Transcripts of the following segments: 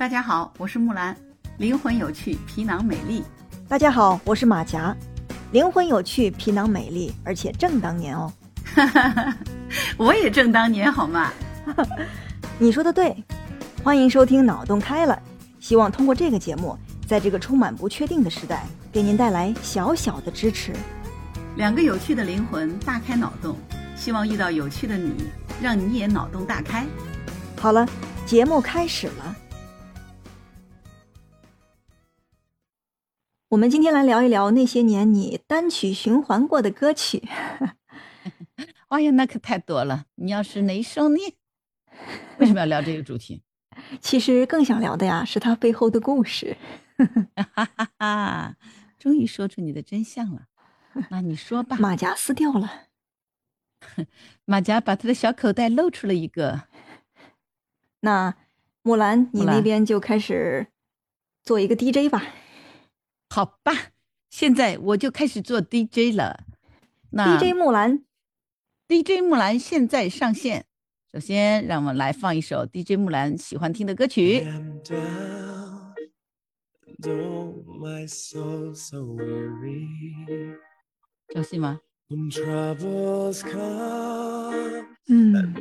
大家好，我是木兰，灵魂有趣，皮囊美丽。大家好，我是马甲，灵魂有趣，皮囊美丽，而且正当年哦。我也正当年好吗？你说的对，欢迎收听《脑洞开了》，希望通过这个节目，在这个充满不确定的时代，给您带来小小的支持。两个有趣的灵魂大开脑洞，希望遇到有趣的你，让你也脑洞大开。好了，节目开始了。我们今天来聊一聊那些年你单曲循环过的歌曲。哎呀，那可太多了！你要是哪一首呢？为什么要聊这个主题？其实更想聊的呀，是它背后的故事。哈哈哈！终于说出你的真相了。那你说吧。马甲撕掉了。马甲把他的小口袋露出了一个。那木兰，你那边就开始做一个 DJ 吧。好吧，现在我就开始做 DJ 了。那 DJ 木兰，DJ 木兰现在上线。首先，让我们来放一首 DJ 木兰喜欢听的歌曲。熟悉吗？嗯。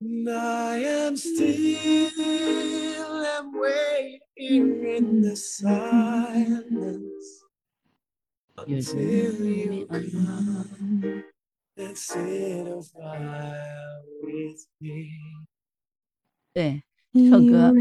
I am still am waiting in the silence until you come and sit a while with me. 对，这首歌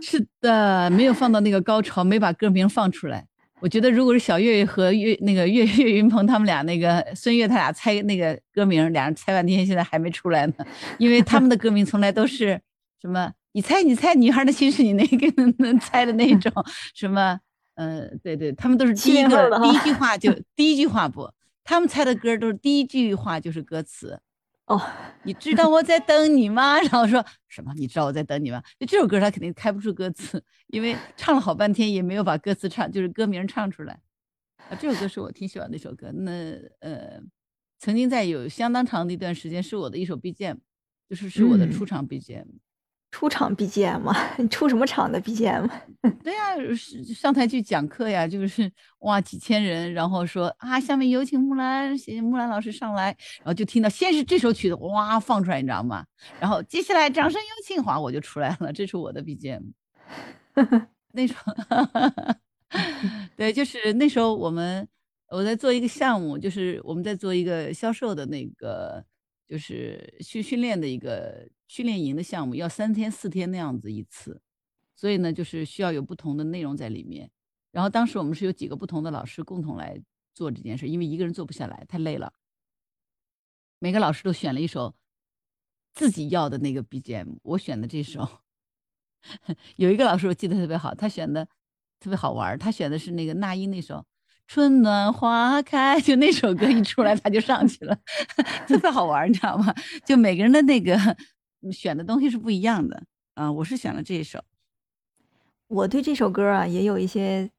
是的，没有放到那个高潮，没把歌名放出来。我觉得，如果是小岳岳和岳那个岳岳云鹏他们俩，那个孙悦他俩猜那个歌名，俩人猜半天，现在还没出来呢。因为他们的歌名从来都是什么？你猜，你猜，女孩的心是你那个能猜的那种 什么？嗯，对对，他们都是第一个第一句话就 第一句话不，他们猜的歌都是第一句话就是歌词。哦，你知道我在等你吗？然后说什么？你知道我在等你吗？就这首歌，他肯定开不出歌词，因为唱了好半天也没有把歌词唱，就是歌名唱出来。啊，这首歌是我挺喜欢的一首歌。那呃，曾经在有相当长的一段时间是我的一首 BGM，就是是我的出场 BGM。出场 BGM 吗？你 出什么场的 BGM？对呀，上台去讲课呀，就是哇，几千人，然后说啊，下面有请木兰，谢谢木兰老师上来，然后就听到先是这首曲子哇放出来，你知道吗？然后接下来掌声有请，华，我就出来了，这是我的 BGM。那时候，对，就是那时候我们我在做一个项目，就是我们在做一个销售的那个，就是训训练的一个。训练营的项目要三天四天那样子一次，所以呢，就是需要有不同的内容在里面。然后当时我们是有几个不同的老师共同来做这件事，因为一个人做不下来，太累了。每个老师都选了一首自己要的那个 BGM，我选的这首。有一个老师我记得特别好，他选的特别好玩，他选的是那个那英那首《春暖花开》，就那首歌一出来他就上去了，特别好玩，你知道吗？就每个人的那个。选的东西是不一样的啊！我是选了这一首。我对这首歌啊也有一些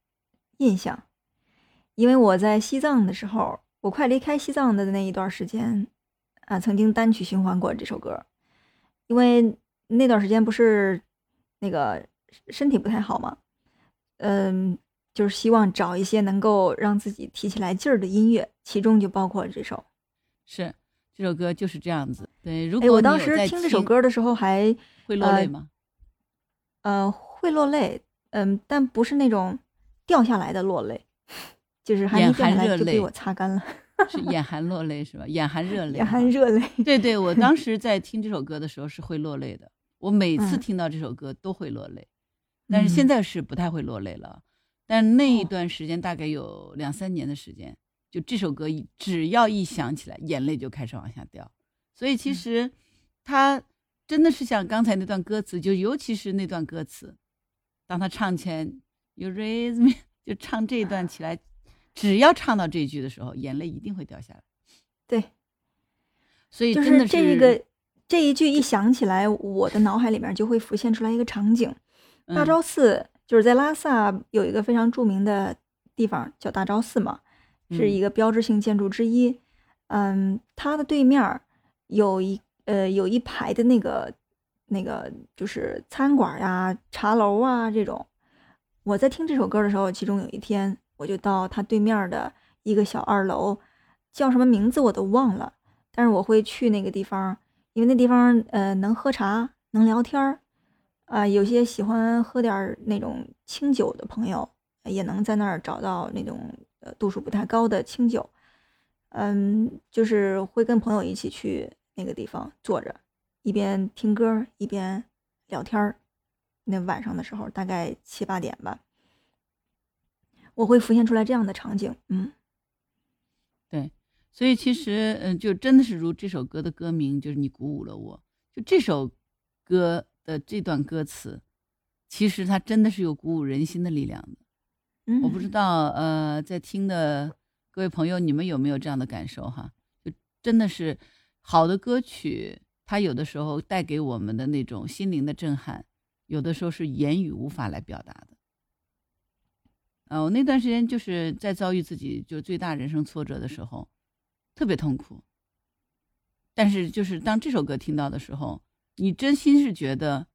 印象，因为我在西藏的时候，我快离开西藏的那一段时间啊，曾经单曲循环过这首歌。因为那段时间不是那个身体不太好嘛，嗯，就是希望找一些能够让自己提起来劲儿的音乐，其中就包括这首。是。这首歌就是这样子，对。如果我当时听这首歌的时候还会落泪吗？呃，会落泪，嗯，但不是那种掉下来的落泪，就是还没掉下来就被我擦干了。是眼含落泪是吧？眼含热泪。眼含热泪。对对，我 当时在听这首歌的时候是会落泪的。我每次听到这首歌都会落泪，但是现在是不太会落泪了。但那一段时间大概有两三年的时间。就这首歌，一只要一响起来，眼泪就开始往下掉。所以其实，他真的是像刚才那段歌词，就尤其是那段歌词，当他唱前 “You raise me”，就唱这一段起来，只要唱到这句的时候，眼泪一定会掉下来。对，所以真的是这个这一句一响起来，我的脑海里面就会浮现出来一个场景：大昭寺，就是在拉萨有一个非常著名的地方叫大昭寺嘛。是一个标志性建筑之一，嗯，它的对面有一呃有一排的那个那个就是餐馆呀、茶楼啊这种。我在听这首歌的时候，其中有一天我就到它对面的一个小二楼，叫什么名字我都忘了，但是我会去那个地方，因为那地方呃能喝茶、能聊天儿，啊，有些喜欢喝点那种清酒的朋友也能在那儿找到那种呃度数不太高的清酒。嗯，就是会跟朋友一起去那个地方坐着，一边听歌一边聊天儿。那晚上的时候，大概七八点吧，我会浮现出来这样的场景。嗯，对，所以其实，嗯，就真的是如这首歌的歌名，就是你鼓舞了我。就这首歌的这段歌词，其实它真的是有鼓舞人心的力量的。嗯，我不知道，呃，在听的各位朋友，你们有没有这样的感受？哈，就真的是好的歌曲，它有的时候带给我们的那种心灵的震撼。有的时候是言语无法来表达的。呃，我那段时间就是在遭遇自己就最大人生挫折的时候，特别痛苦。但是就是当这首歌听到的时候，你真心是觉得，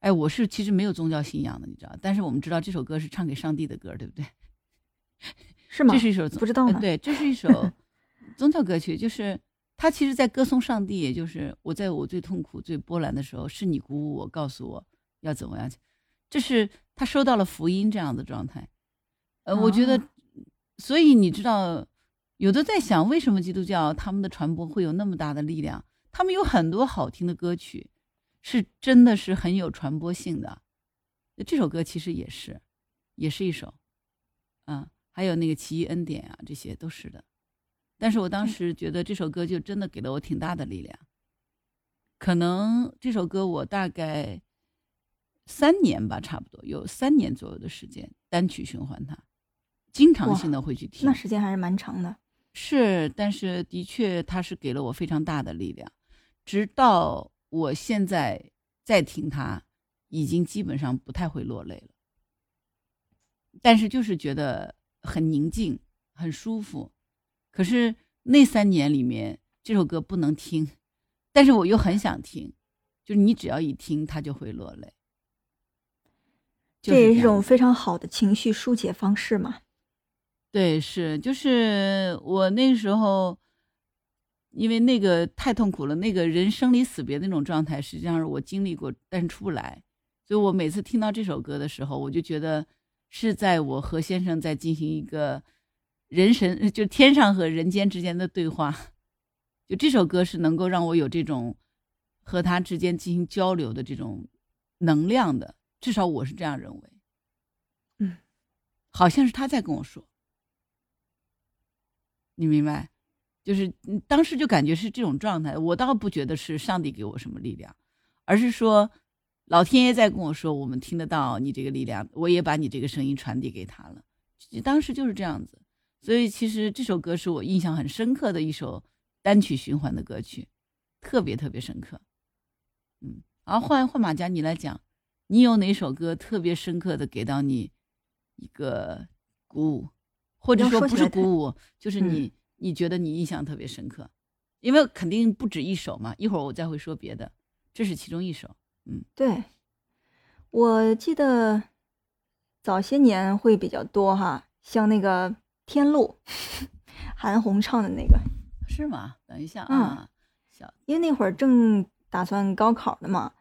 哎，我是其实没有宗教信仰的，你知道？但是我们知道这首歌是唱给上帝的歌，对不对？是吗？这是一首不知道呢。对，这是一首 宗教歌曲，就是。他其实，在歌颂上帝，也就是我在我最痛苦、最波澜的时候，是你鼓舞我，告诉我要怎么样去。这是他收到了福音这样的状态。呃，我觉得，所以你知道，有的在想，为什么基督教他们的传播会有那么大的力量？他们有很多好听的歌曲，是真的是很有传播性的。这首歌其实也是，也是一首，嗯，还有那个奇异恩典啊，这些都是的。但是我当时觉得这首歌就真的给了我挺大的力量。可能这首歌我大概三年吧，差不多有三年左右的时间单曲循环它，经常性的会去听。那时间还是蛮长的。是，但是的确它是给了我非常大的力量，直到我现在再听它，已经基本上不太会落泪了。但是就是觉得很宁静，很舒服。可是那三年里面，这首歌不能听，但是我又很想听，就是你只要一听，他就会落泪。这也是一种非常好的情绪疏解方式嘛。对，是，就是我那时候，因为那个太痛苦了，那个人生离死别那种状态，实际上是我经历过，但是出不来。所以我每次听到这首歌的时候，我就觉得是在我和先生在进行一个。人神 就天上和人间之间的对话，就这首歌是能够让我有这种和他之间进行交流的这种能量的，至少我是这样认为。嗯，好像是他在跟我说，你明白？就是当时就感觉是这种状态，我倒不觉得是上帝给我什么力量，而是说老天爷在跟我说，我们听得到你这个力量，我也把你这个声音传递给他了。当时就是这样子。所以其实这首歌是我印象很深刻的一首单曲循环的歌曲，特别特别深刻。嗯，然后换换马甲，你来讲，你有哪首歌特别深刻的给到你一个鼓舞，或者说不是鼓舞，就是你你觉得你印象特别深刻，因为肯定不止一首嘛。一会儿我再会说别的，这是其中一首。嗯，对，我记得早些年会比较多哈，像那个。天路，韩红唱的那个是吗？等一下啊，小，因为那会儿正打算高考的嘛，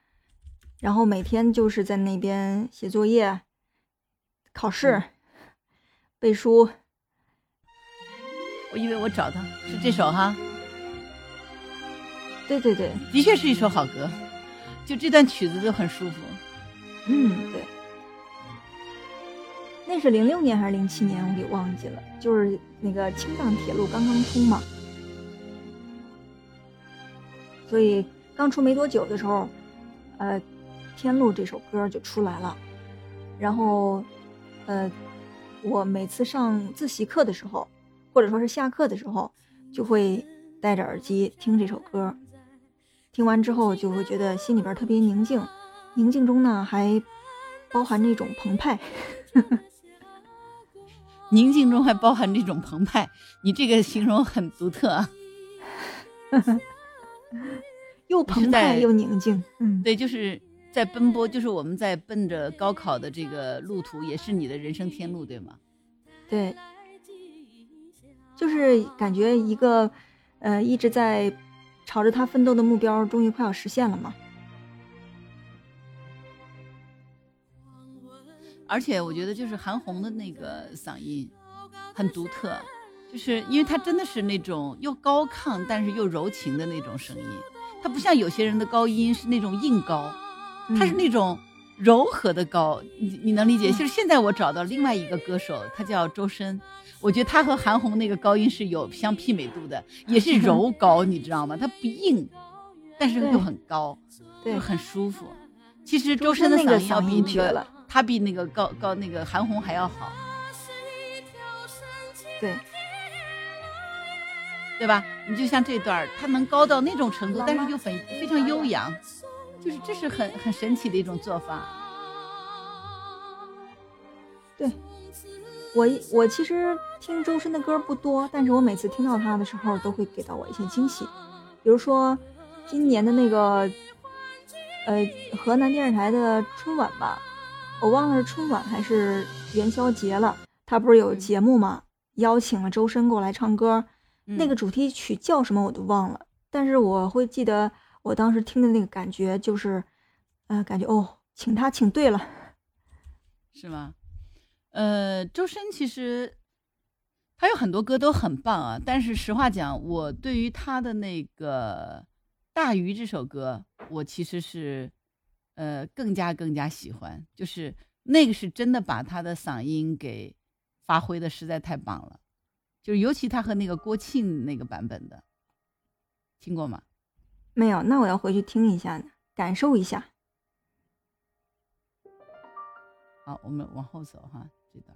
然后每天就是在那边写作业、考试、背书。我以为我找到是这首哈，对对对，的确是一首好歌，就这段曲子就很舒服。嗯，对。那是零六年还是零七年？我给忘记了。就是那个青藏铁路刚刚通嘛，所以刚出没多久的时候，呃，《天路》这首歌就出来了。然后，呃，我每次上自习课的时候，或者说是下课的时候，就会戴着耳机听这首歌。听完之后，就会觉得心里边特别宁静，宁静中呢还包含着一种澎湃。宁静中还包含这种澎湃，你这个形容很独特啊。又澎湃又宁静。嗯，对，就是在奔波，就是我们在奔着高考的这个路途，也是你的人生天路，对吗？对，就是感觉一个，呃，一直在朝着他奋斗的目标，终于快要实现了嘛。而且我觉得，就是韩红的那个嗓音很独特，就是因为她真的是那种又高亢，但是又柔情的那种声音。她不像有些人的高音是那种硬高，她是那种柔和的高。你你能理解？就是现在我找到另外一个歌手，他叫周深，我觉得他和韩红那个高音是有相媲美度的，也是柔高，你知道吗？他不硬，但是又很高，就很舒服。其实周深的嗓音要比那个。他比那个高高那个韩红还要好，对，对吧？你就像这段他能高到那种程度，但是又很非常悠扬，就是这是很很神奇的一种做法。对，我我其实听周深的歌不多，但是我每次听到他的时候，都会给到我一些惊喜。比如说今年的那个，呃，河南电视台的春晚吧。我忘了是春晚还是元宵节了，他不是有节目吗？邀请了周深过来唱歌，那个主题曲叫什么我都忘了，但是我会记得我当时听的那个感觉就是，呃，感觉哦，请他请对了，是吗？呃，周深其实他有很多歌都很棒啊，但是实话讲，我对于他的那个《大鱼》这首歌，我其实是。呃，更加更加喜欢，就是那个是真的把他的嗓音给发挥的实在太棒了，就是尤其他和那个郭庆那个版本的，听过吗？没有，那我要回去听一下呢，感受一下。好，我们往后走哈，这段。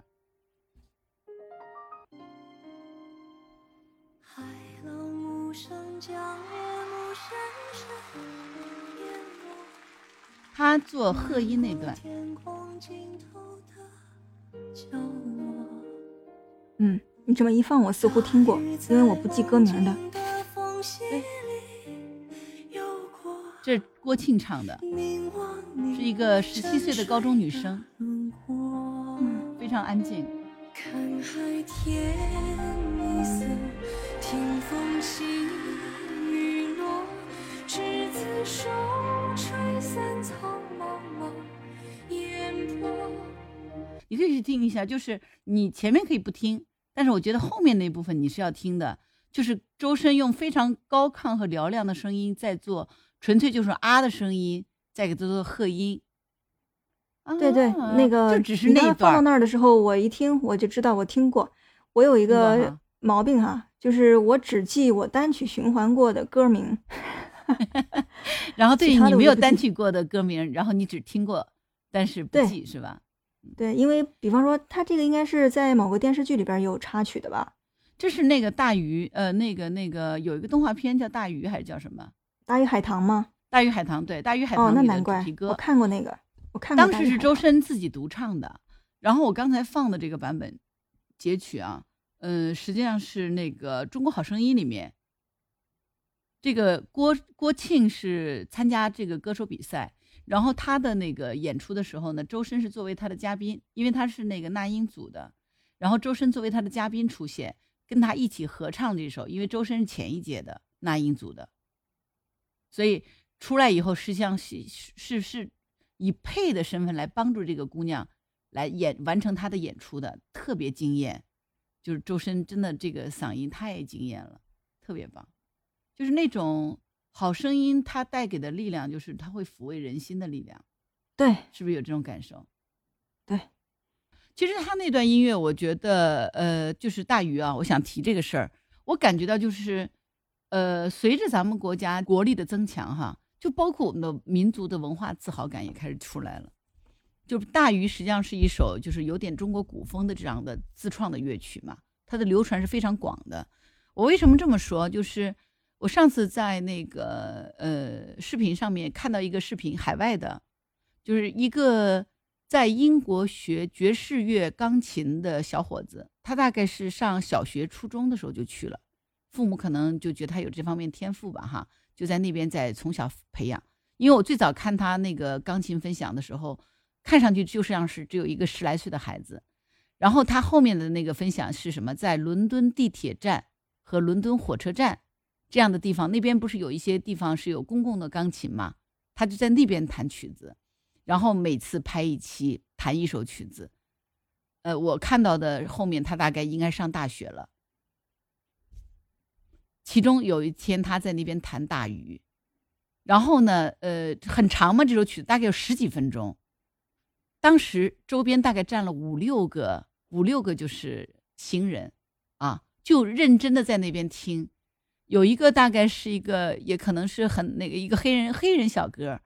海浪无声将夜幕深深他做贺一那段，嗯，你这么一放，我似乎听过，因为我不记歌名的。这是郭庆唱的，是一个十七岁的高中女生，嗯，非常安静。你可以去听一下，就是你前面可以不听，但是我觉得后面那部分你是要听的，就是周深用非常高亢和嘹亮的声音在做，纯粹就是啊的声音再给他做和音。对对，那个就只是那放到那儿的时候，我一听我就知道我听过。我有一个毛病哈，就是我只记我单曲循环过的歌名。然后对你没有单曲过的歌名，然后你只听过，但是不记是吧？对，因为比方说，他这个应该是在某个电视剧里边有插曲的吧？这是那个大鱼，呃，那个那个有一个动画片叫大鱼还是叫什么？大鱼海棠吗？大鱼海棠，对，大鱼海棠。哦，那难怪，我看过那个，我看过。当时是周深自己独唱的，然后我刚才放的这个版本截取啊，嗯，实际上是那个《中国好声音》里面，这个郭郭庆是参加这个歌手比赛。然后他的那个演出的时候呢，周深是作为他的嘉宾，因为他是那个那英组的。然后周深作为他的嘉宾出现，跟他一起合唱这首，因为周深是前一届的那英组的，所以出来以后实际上是是是以配的身份来帮助这个姑娘来演完成她的演出的，特别惊艳。就是周深真的这个嗓音太惊艳了，特别棒，就是那种。好声音，它带给的力量就是它会抚慰人心的力量，对，是不是有这种感受？对，其实他那段音乐，我觉得，呃，就是大鱼啊，我想提这个事儿，我感觉到就是，呃，随着咱们国家国力的增强，哈，就包括我们的民族的文化自豪感也开始出来了。就大鱼实际上是一首就是有点中国古风的这样的自创的乐曲嘛，它的流传是非常广的。我为什么这么说？就是。我上次在那个呃视频上面看到一个视频，海外的，就是一个在英国学爵士乐钢琴的小伙子，他大概是上小学、初中的时候就去了，父母可能就觉得他有这方面天赋吧，哈，就在那边在从小培养。因为我最早看他那个钢琴分享的时候，看上去就像是只有一个十来岁的孩子。然后他后面的那个分享是什么？在伦敦地铁站和伦敦火车站这样的地方，那边不是有一些地方是有公共的钢琴吗？他就在那边弹曲子，然后每次拍一期弹一首曲子。呃，我看到的后面他大概应该上大学了。其中有一天他在那边弹大鱼，然后呢，呃，很长嘛，这首曲子大概有十几分钟。当时周边大概站了五六个。五六个就是行人，啊，就认真的在那边听。有一个大概是一个，也可能是很那个一个黑人黑人小哥，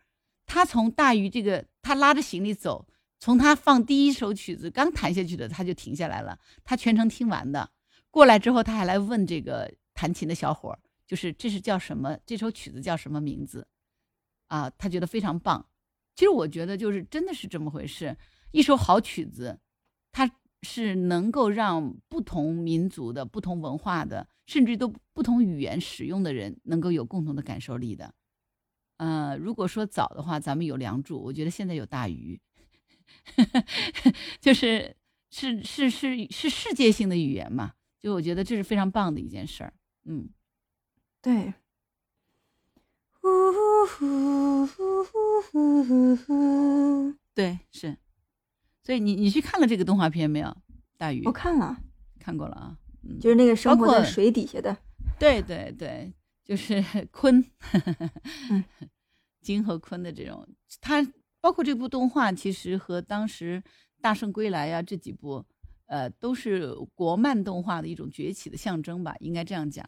他从大鱼这个他拉着行李走，从他放第一首曲子刚弹下去的他就停下来了，他全程听完的。过来之后他还来问这个弹琴的小伙，就是这是叫什么？这首曲子叫什么名字？啊，他觉得非常棒。其实我觉得就是真的是这么回事，一首好曲子，它。是能够让不同民族的、不同文化的，甚至都不同语言使用的人，能够有共同的感受力的。呃，如果说早的话，咱们有《梁祝》，我觉得现在有大鱼，就是是是是是世界性的语言嘛，就我觉得这是非常棒的一件事儿。嗯，对，对，是。所以你你去看了这个动画片没有？大鱼，我看了，看过了啊，就是那个生活在水底下的，对对对，就是 鲲，嗯，鲸和鲲的这种，它包括这部动画，其实和当时《大圣归来》呀这几部，呃，都是国漫动画的一种崛起的象征吧，应该这样讲，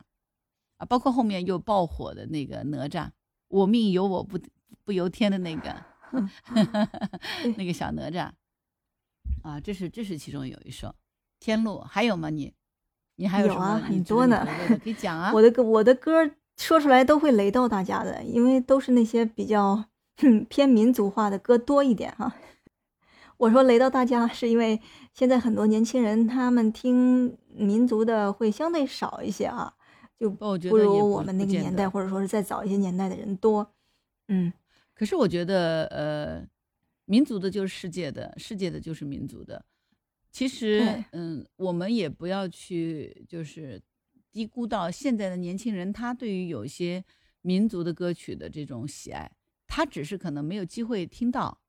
啊，包括后面又爆火的那个哪吒，我命由我不不由天的那个 那个小哪吒。啊，这是这是其中有一首《天路》，还有吗？你你还有什么？很多呢，可以讲啊。我的歌，我的歌说出来都会雷到大家的，因为都是那些比较偏民族化的歌多一点哈。我说雷到大家，是因为现在很多年轻人他们听民族的会相对少一些啊，就不如我们那个年代，或者说是再早一些年代的人多。嗯，可是我觉得呃。民族的就是世界的，世界的就是民族的。其实，嗯，我们也不要去就是低估到现在的年轻人，他对于有一些民族的歌曲的这种喜爱，他只是可能没有机会听到。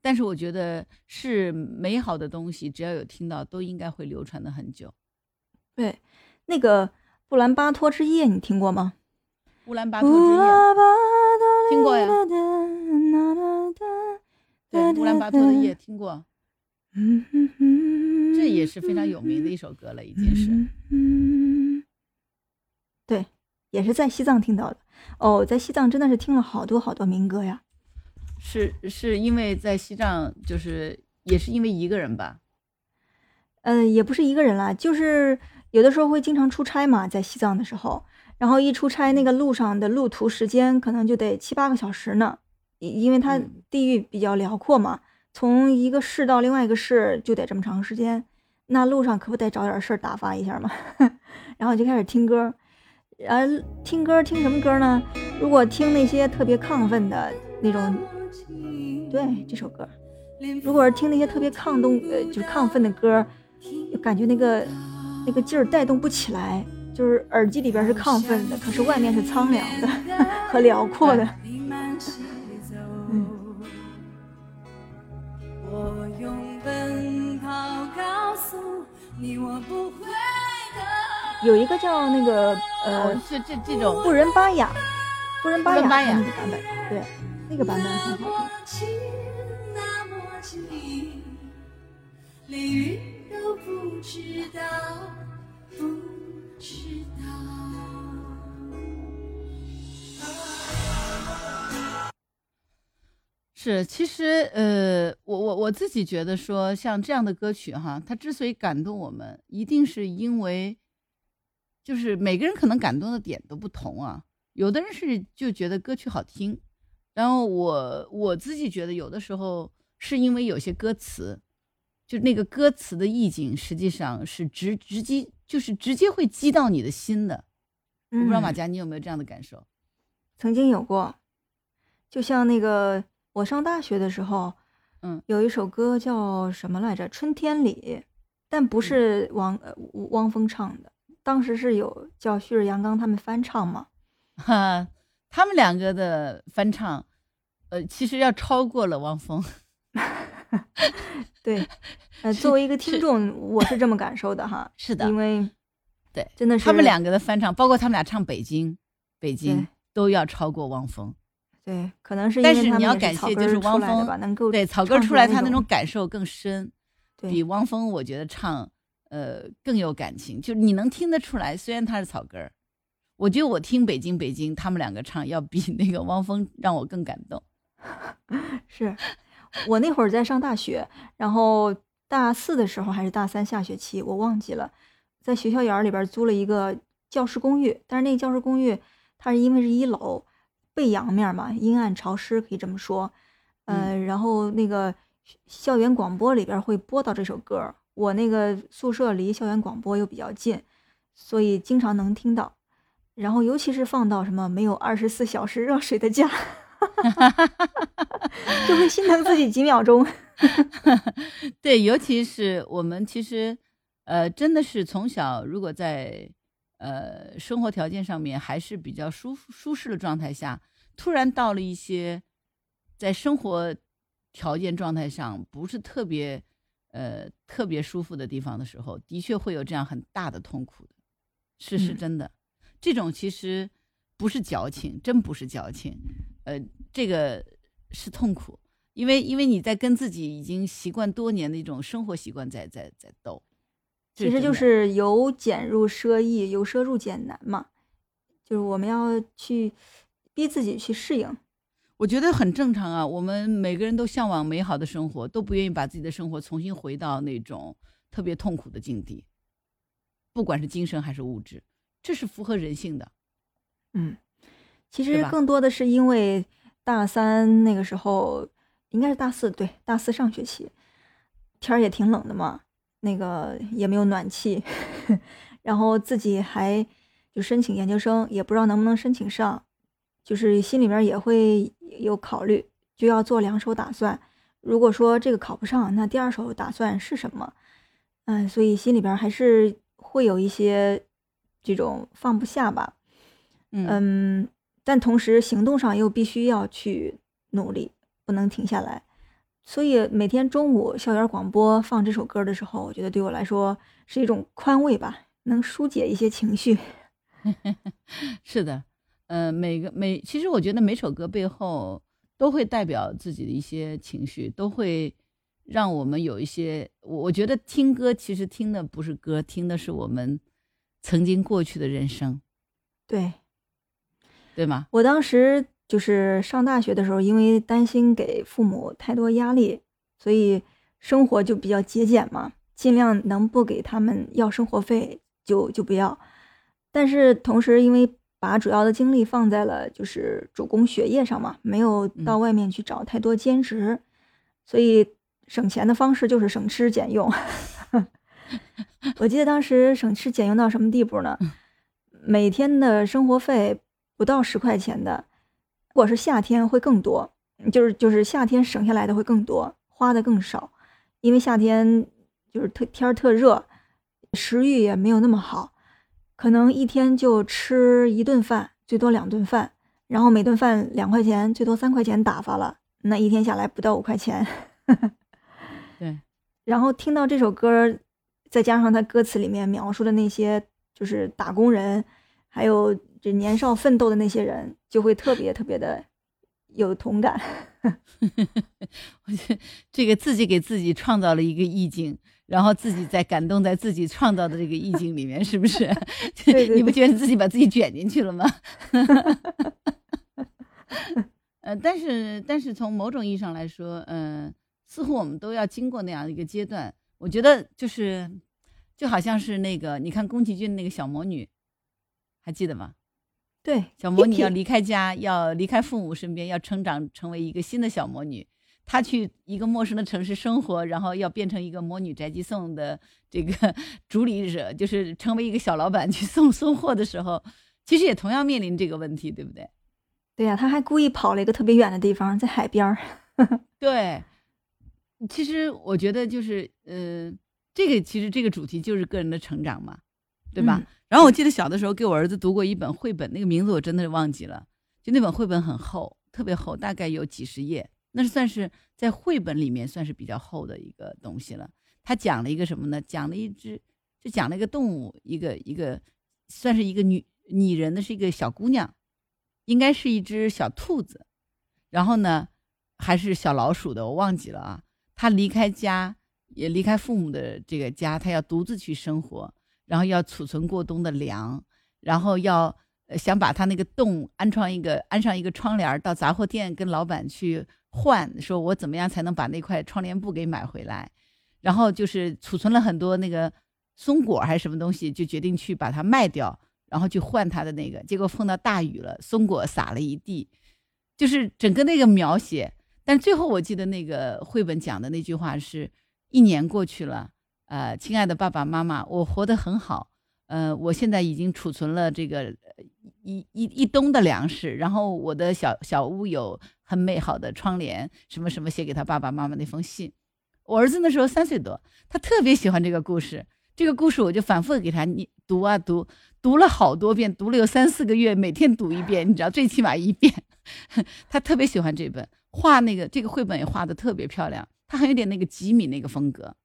但是我觉得是美好的东西，只要有听到，都应该会流传的很久。对，那个布兰巴托之夜，你听过吗？乌兰巴托之夜，听过呀。对，乌兰巴托的夜听过，这也是非常有名的一首歌了，已经是。对，也是在西藏听到的。哦，在西藏真的是听了好多好多民歌呀。是是因为在西藏，就是也是因为一个人吧？嗯，也不是一个人啦，就是有的时候会经常出差嘛，在西藏的时候，然后一出差，那个路上的路途时间可能就得七八个小时呢。因为它地域比较辽阔嘛，从一个市到另外一个市就得这么长时间，那路上可不得找点事儿打发一下嘛。然后就开始听歌，呃，听歌听什么歌呢？如果听那些特别亢奋的那种，对这首歌，如果是听那些特别亢动呃就是亢奋的歌，感觉那个那个劲儿带动不起来，就是耳机里边是亢奋的，可是外面是苍凉的和辽阔的。有一个叫那个呃，这这这种布仁巴雅，布仁巴雅那个版本，对，那个版本很好听。不知道，不知道是，其实呃，我我我自己觉得说，像这样的歌曲哈，它之所以感动我们，一定是因为，就是每个人可能感动的点都不同啊。有的人是就觉得歌曲好听，然后我我自己觉得有的时候是因为有些歌词，就那个歌词的意境实际上是直直击就是直接会击到你的心的，我不知道马嗯。佳你有没有这样的感受？曾经有过，就像那个我上大学的时候，嗯，有一首歌叫什么来着，《春天里》，但不是汪呃汪峰唱的，当时是有叫旭日阳刚他们翻唱嘛。哈，他们两个的翻唱，呃，其实要超过了汪峰。对，呃，作为一个听众，我是这么感受的哈，是的因，为对，真的是他们两个的翻唱，包括他们俩唱《北京》，北京都要超过汪峰。对，可能是因但是你要感谢就是汪峰吧，能够对，草根出来，他那那种感受更深，对比汪峰我觉得唱呃更有感情，就你能听得出来，虽然他是草根儿，我觉得我听《北京北京》他们两个唱要比那个汪峰让我更感动。是我那会儿在上大学，然后大四的时候还是大三下学期，我忘记了，在学校园里边租了一个教师公寓，但是那个教师公寓它是因为是一楼，背阳面嘛，阴暗潮湿，可以这么说。呃，然后那个校园广播里边会播到这首歌，我那个宿舍离校园广播又比较近，所以经常能听到。然后尤其是放到什么没有二十四小时热水的家，就会心疼自己几秒钟。对，尤其是我们其实，呃，真的是从小如果在呃生活条件上面还是比较舒服舒适的状态下，突然到了一些在生活条件状态上不是特别呃特别舒服的地方的时候，的确会有这样很大的痛苦的，是是嗯真的。这种其实不是矫情，真不是矫情，呃，这个是痛苦。因为因为你在跟自己已经习惯多年的一种生活习惯在在在斗，其实就是由俭入奢易，由奢入俭难嘛，就是我们要去逼自己去适应。我觉得很正常啊。我们每个人都向往美好的生活，都不愿意把自己的生活重新回到那种特别痛苦的境地，不管是精神还是物质，这是符合人性的。嗯，其实更多的是因为大三那个时候，应该是大四，对，大四上学期，天儿也挺冷的嘛，那个也没有暖气，然后自己还就申请研究生，也不知道能不能申请上，就是心里边也会有考虑，就要做两手打算。如果说这个考不上，那第二手打算是什么？嗯，所以心里边还是会有一些这种放不下吧。嗯嗯，但同时行动上又必须要去努力，不能停下来。所以每天中午校园广播放这首歌的时候，我觉得对我来说是一种宽慰吧，能疏解一些情绪。是的，呃，每个每其实我觉得每首歌背后都会代表自己的一些情绪，都会让我们有一些。我我觉得听歌其实听的不是歌，听的是我们曾经过去的人生，对对吗？我当时就是上大学的时候，因为担心给父母太多压力，所以生活就比较节俭嘛，尽量能不给他们要生活费就就不要。但是同时，因为把主要的精力放在了就是主攻学业上嘛，没有到嗯外面去找太多兼职，所以省钱的方式就是省吃俭用。我记得当时省吃俭用到什么地步呢？每天的生活费不到十块钱的，如果是夏天会更多，就是就是夏天省下来的会更多，花的更少，因为夏天就是特天儿特热，食欲也没有那么好，可能一天就吃一顿饭，最多两顿饭，然后每顿饭两块钱，最多三块钱打发了，那一天下来不到五块钱。对，然后听到这首歌，再加上他歌词里面描述的那些就是打工人，还有这年少奋斗的那些人，就会特别特别的有同感。我觉得这个自己给自己创造了一个意境，然后自己在感动在自己创造的这个意境里面，是不是？对对 你不觉得自己把自己卷进去了吗？呃，但是但是从某种意义上来说，嗯、似乎我们都要经过那样一个阶段。我觉得就是就好像是那个，你看宫崎骏那个小魔女，还记得吗？对，小魔女要离开家，要离开父母身边，要成长成为一个新的小魔女。她去一个陌生的城市生活，然后要变成一个魔女宅急送的这个 主理者，就是成为一个小老板去送 送货的时候，其实也同样面临这个问题，对不对？对呀、他还故意跑了一个特别远的地方，在海边儿。对，其实我觉得就是，呃，这个其实这个主题就是个人的成长嘛，对吧？嗯然后我记得小的时候给我儿子读过一本绘本，那个名字我真的是忘记了，就那本绘本很厚，特别厚，大概有几十页，那是算是在绘本里面算是比较厚的一个东西了。他讲了一个什么呢？讲了一只，就讲了一个动物，一个一个算是一个女拟人的是一个小姑娘，应该是一只小兔子，然后呢还是小老鼠的，我忘记了啊。她离开家，也离开父母的这个家，她要独自去生活，然后要储存过冬的粮，然后要想把她那个洞安装一个安上一个窗帘，到杂货店跟老板去换，说我怎么样才能把那块窗帘布给买回来。然后就是储存了很多那个松果还是什么东西，就决定去把它卖掉，然后去换它的那个。结果碰到大雨了，松果洒了一地，就是整个那个描写。但最后我记得那个绘本讲的那句话是：一年过去了，呃，亲爱的爸爸妈妈，我活得很好，呃，我现在已经储存了这个一一一冬的粮食，然后我的小小屋有很美好的窗帘，什么什么，写给他爸爸妈妈那封信。我儿子那时候三岁多，他特别喜欢这个故事。这个故事我就反复给他你读啊读，读了好多遍，读了有三四个月，每天读一遍，你知道，最起码一遍。他特别喜欢这本，画那个这个绘本也画的特别漂亮，他很有点那个吉米那个风格，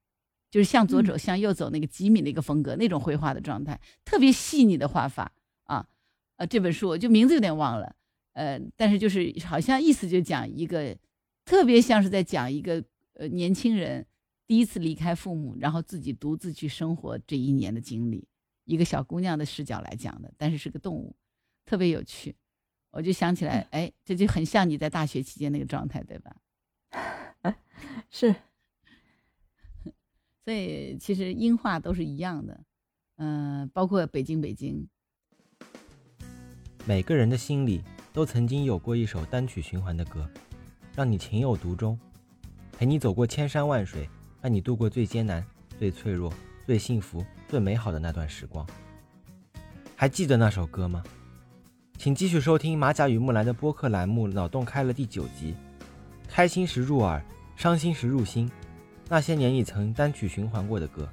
就是向左走向右走那个吉米的一个风格，那种绘画的状态，特别细腻的画法啊。呃，这本书我就名字有点忘了，呃，但是就是好像意思就讲一个，特别像是在讲一个呃年轻人第一次离开父母，然后自己独自去生活这一年的经历，一个小姑娘的视角来讲的，但是是个动物，特别有趣。我就想起来，哎，这就很像你在大学期间那个状态，对吧？是，所以其实音画都是一样的，嗯、包括北京北京，每个人的心里都曾经有过一首单曲循环的歌，让你情有独钟，陪你走过千山万水，让你度过最艰难、最脆弱、最幸福、最美好的那段时光。还记得那首歌吗？请继续收听马甲与木兰的播客栏目《脑洞开了》第九集。开心时入耳，伤心时入心，那些年你曾单曲循环过的歌。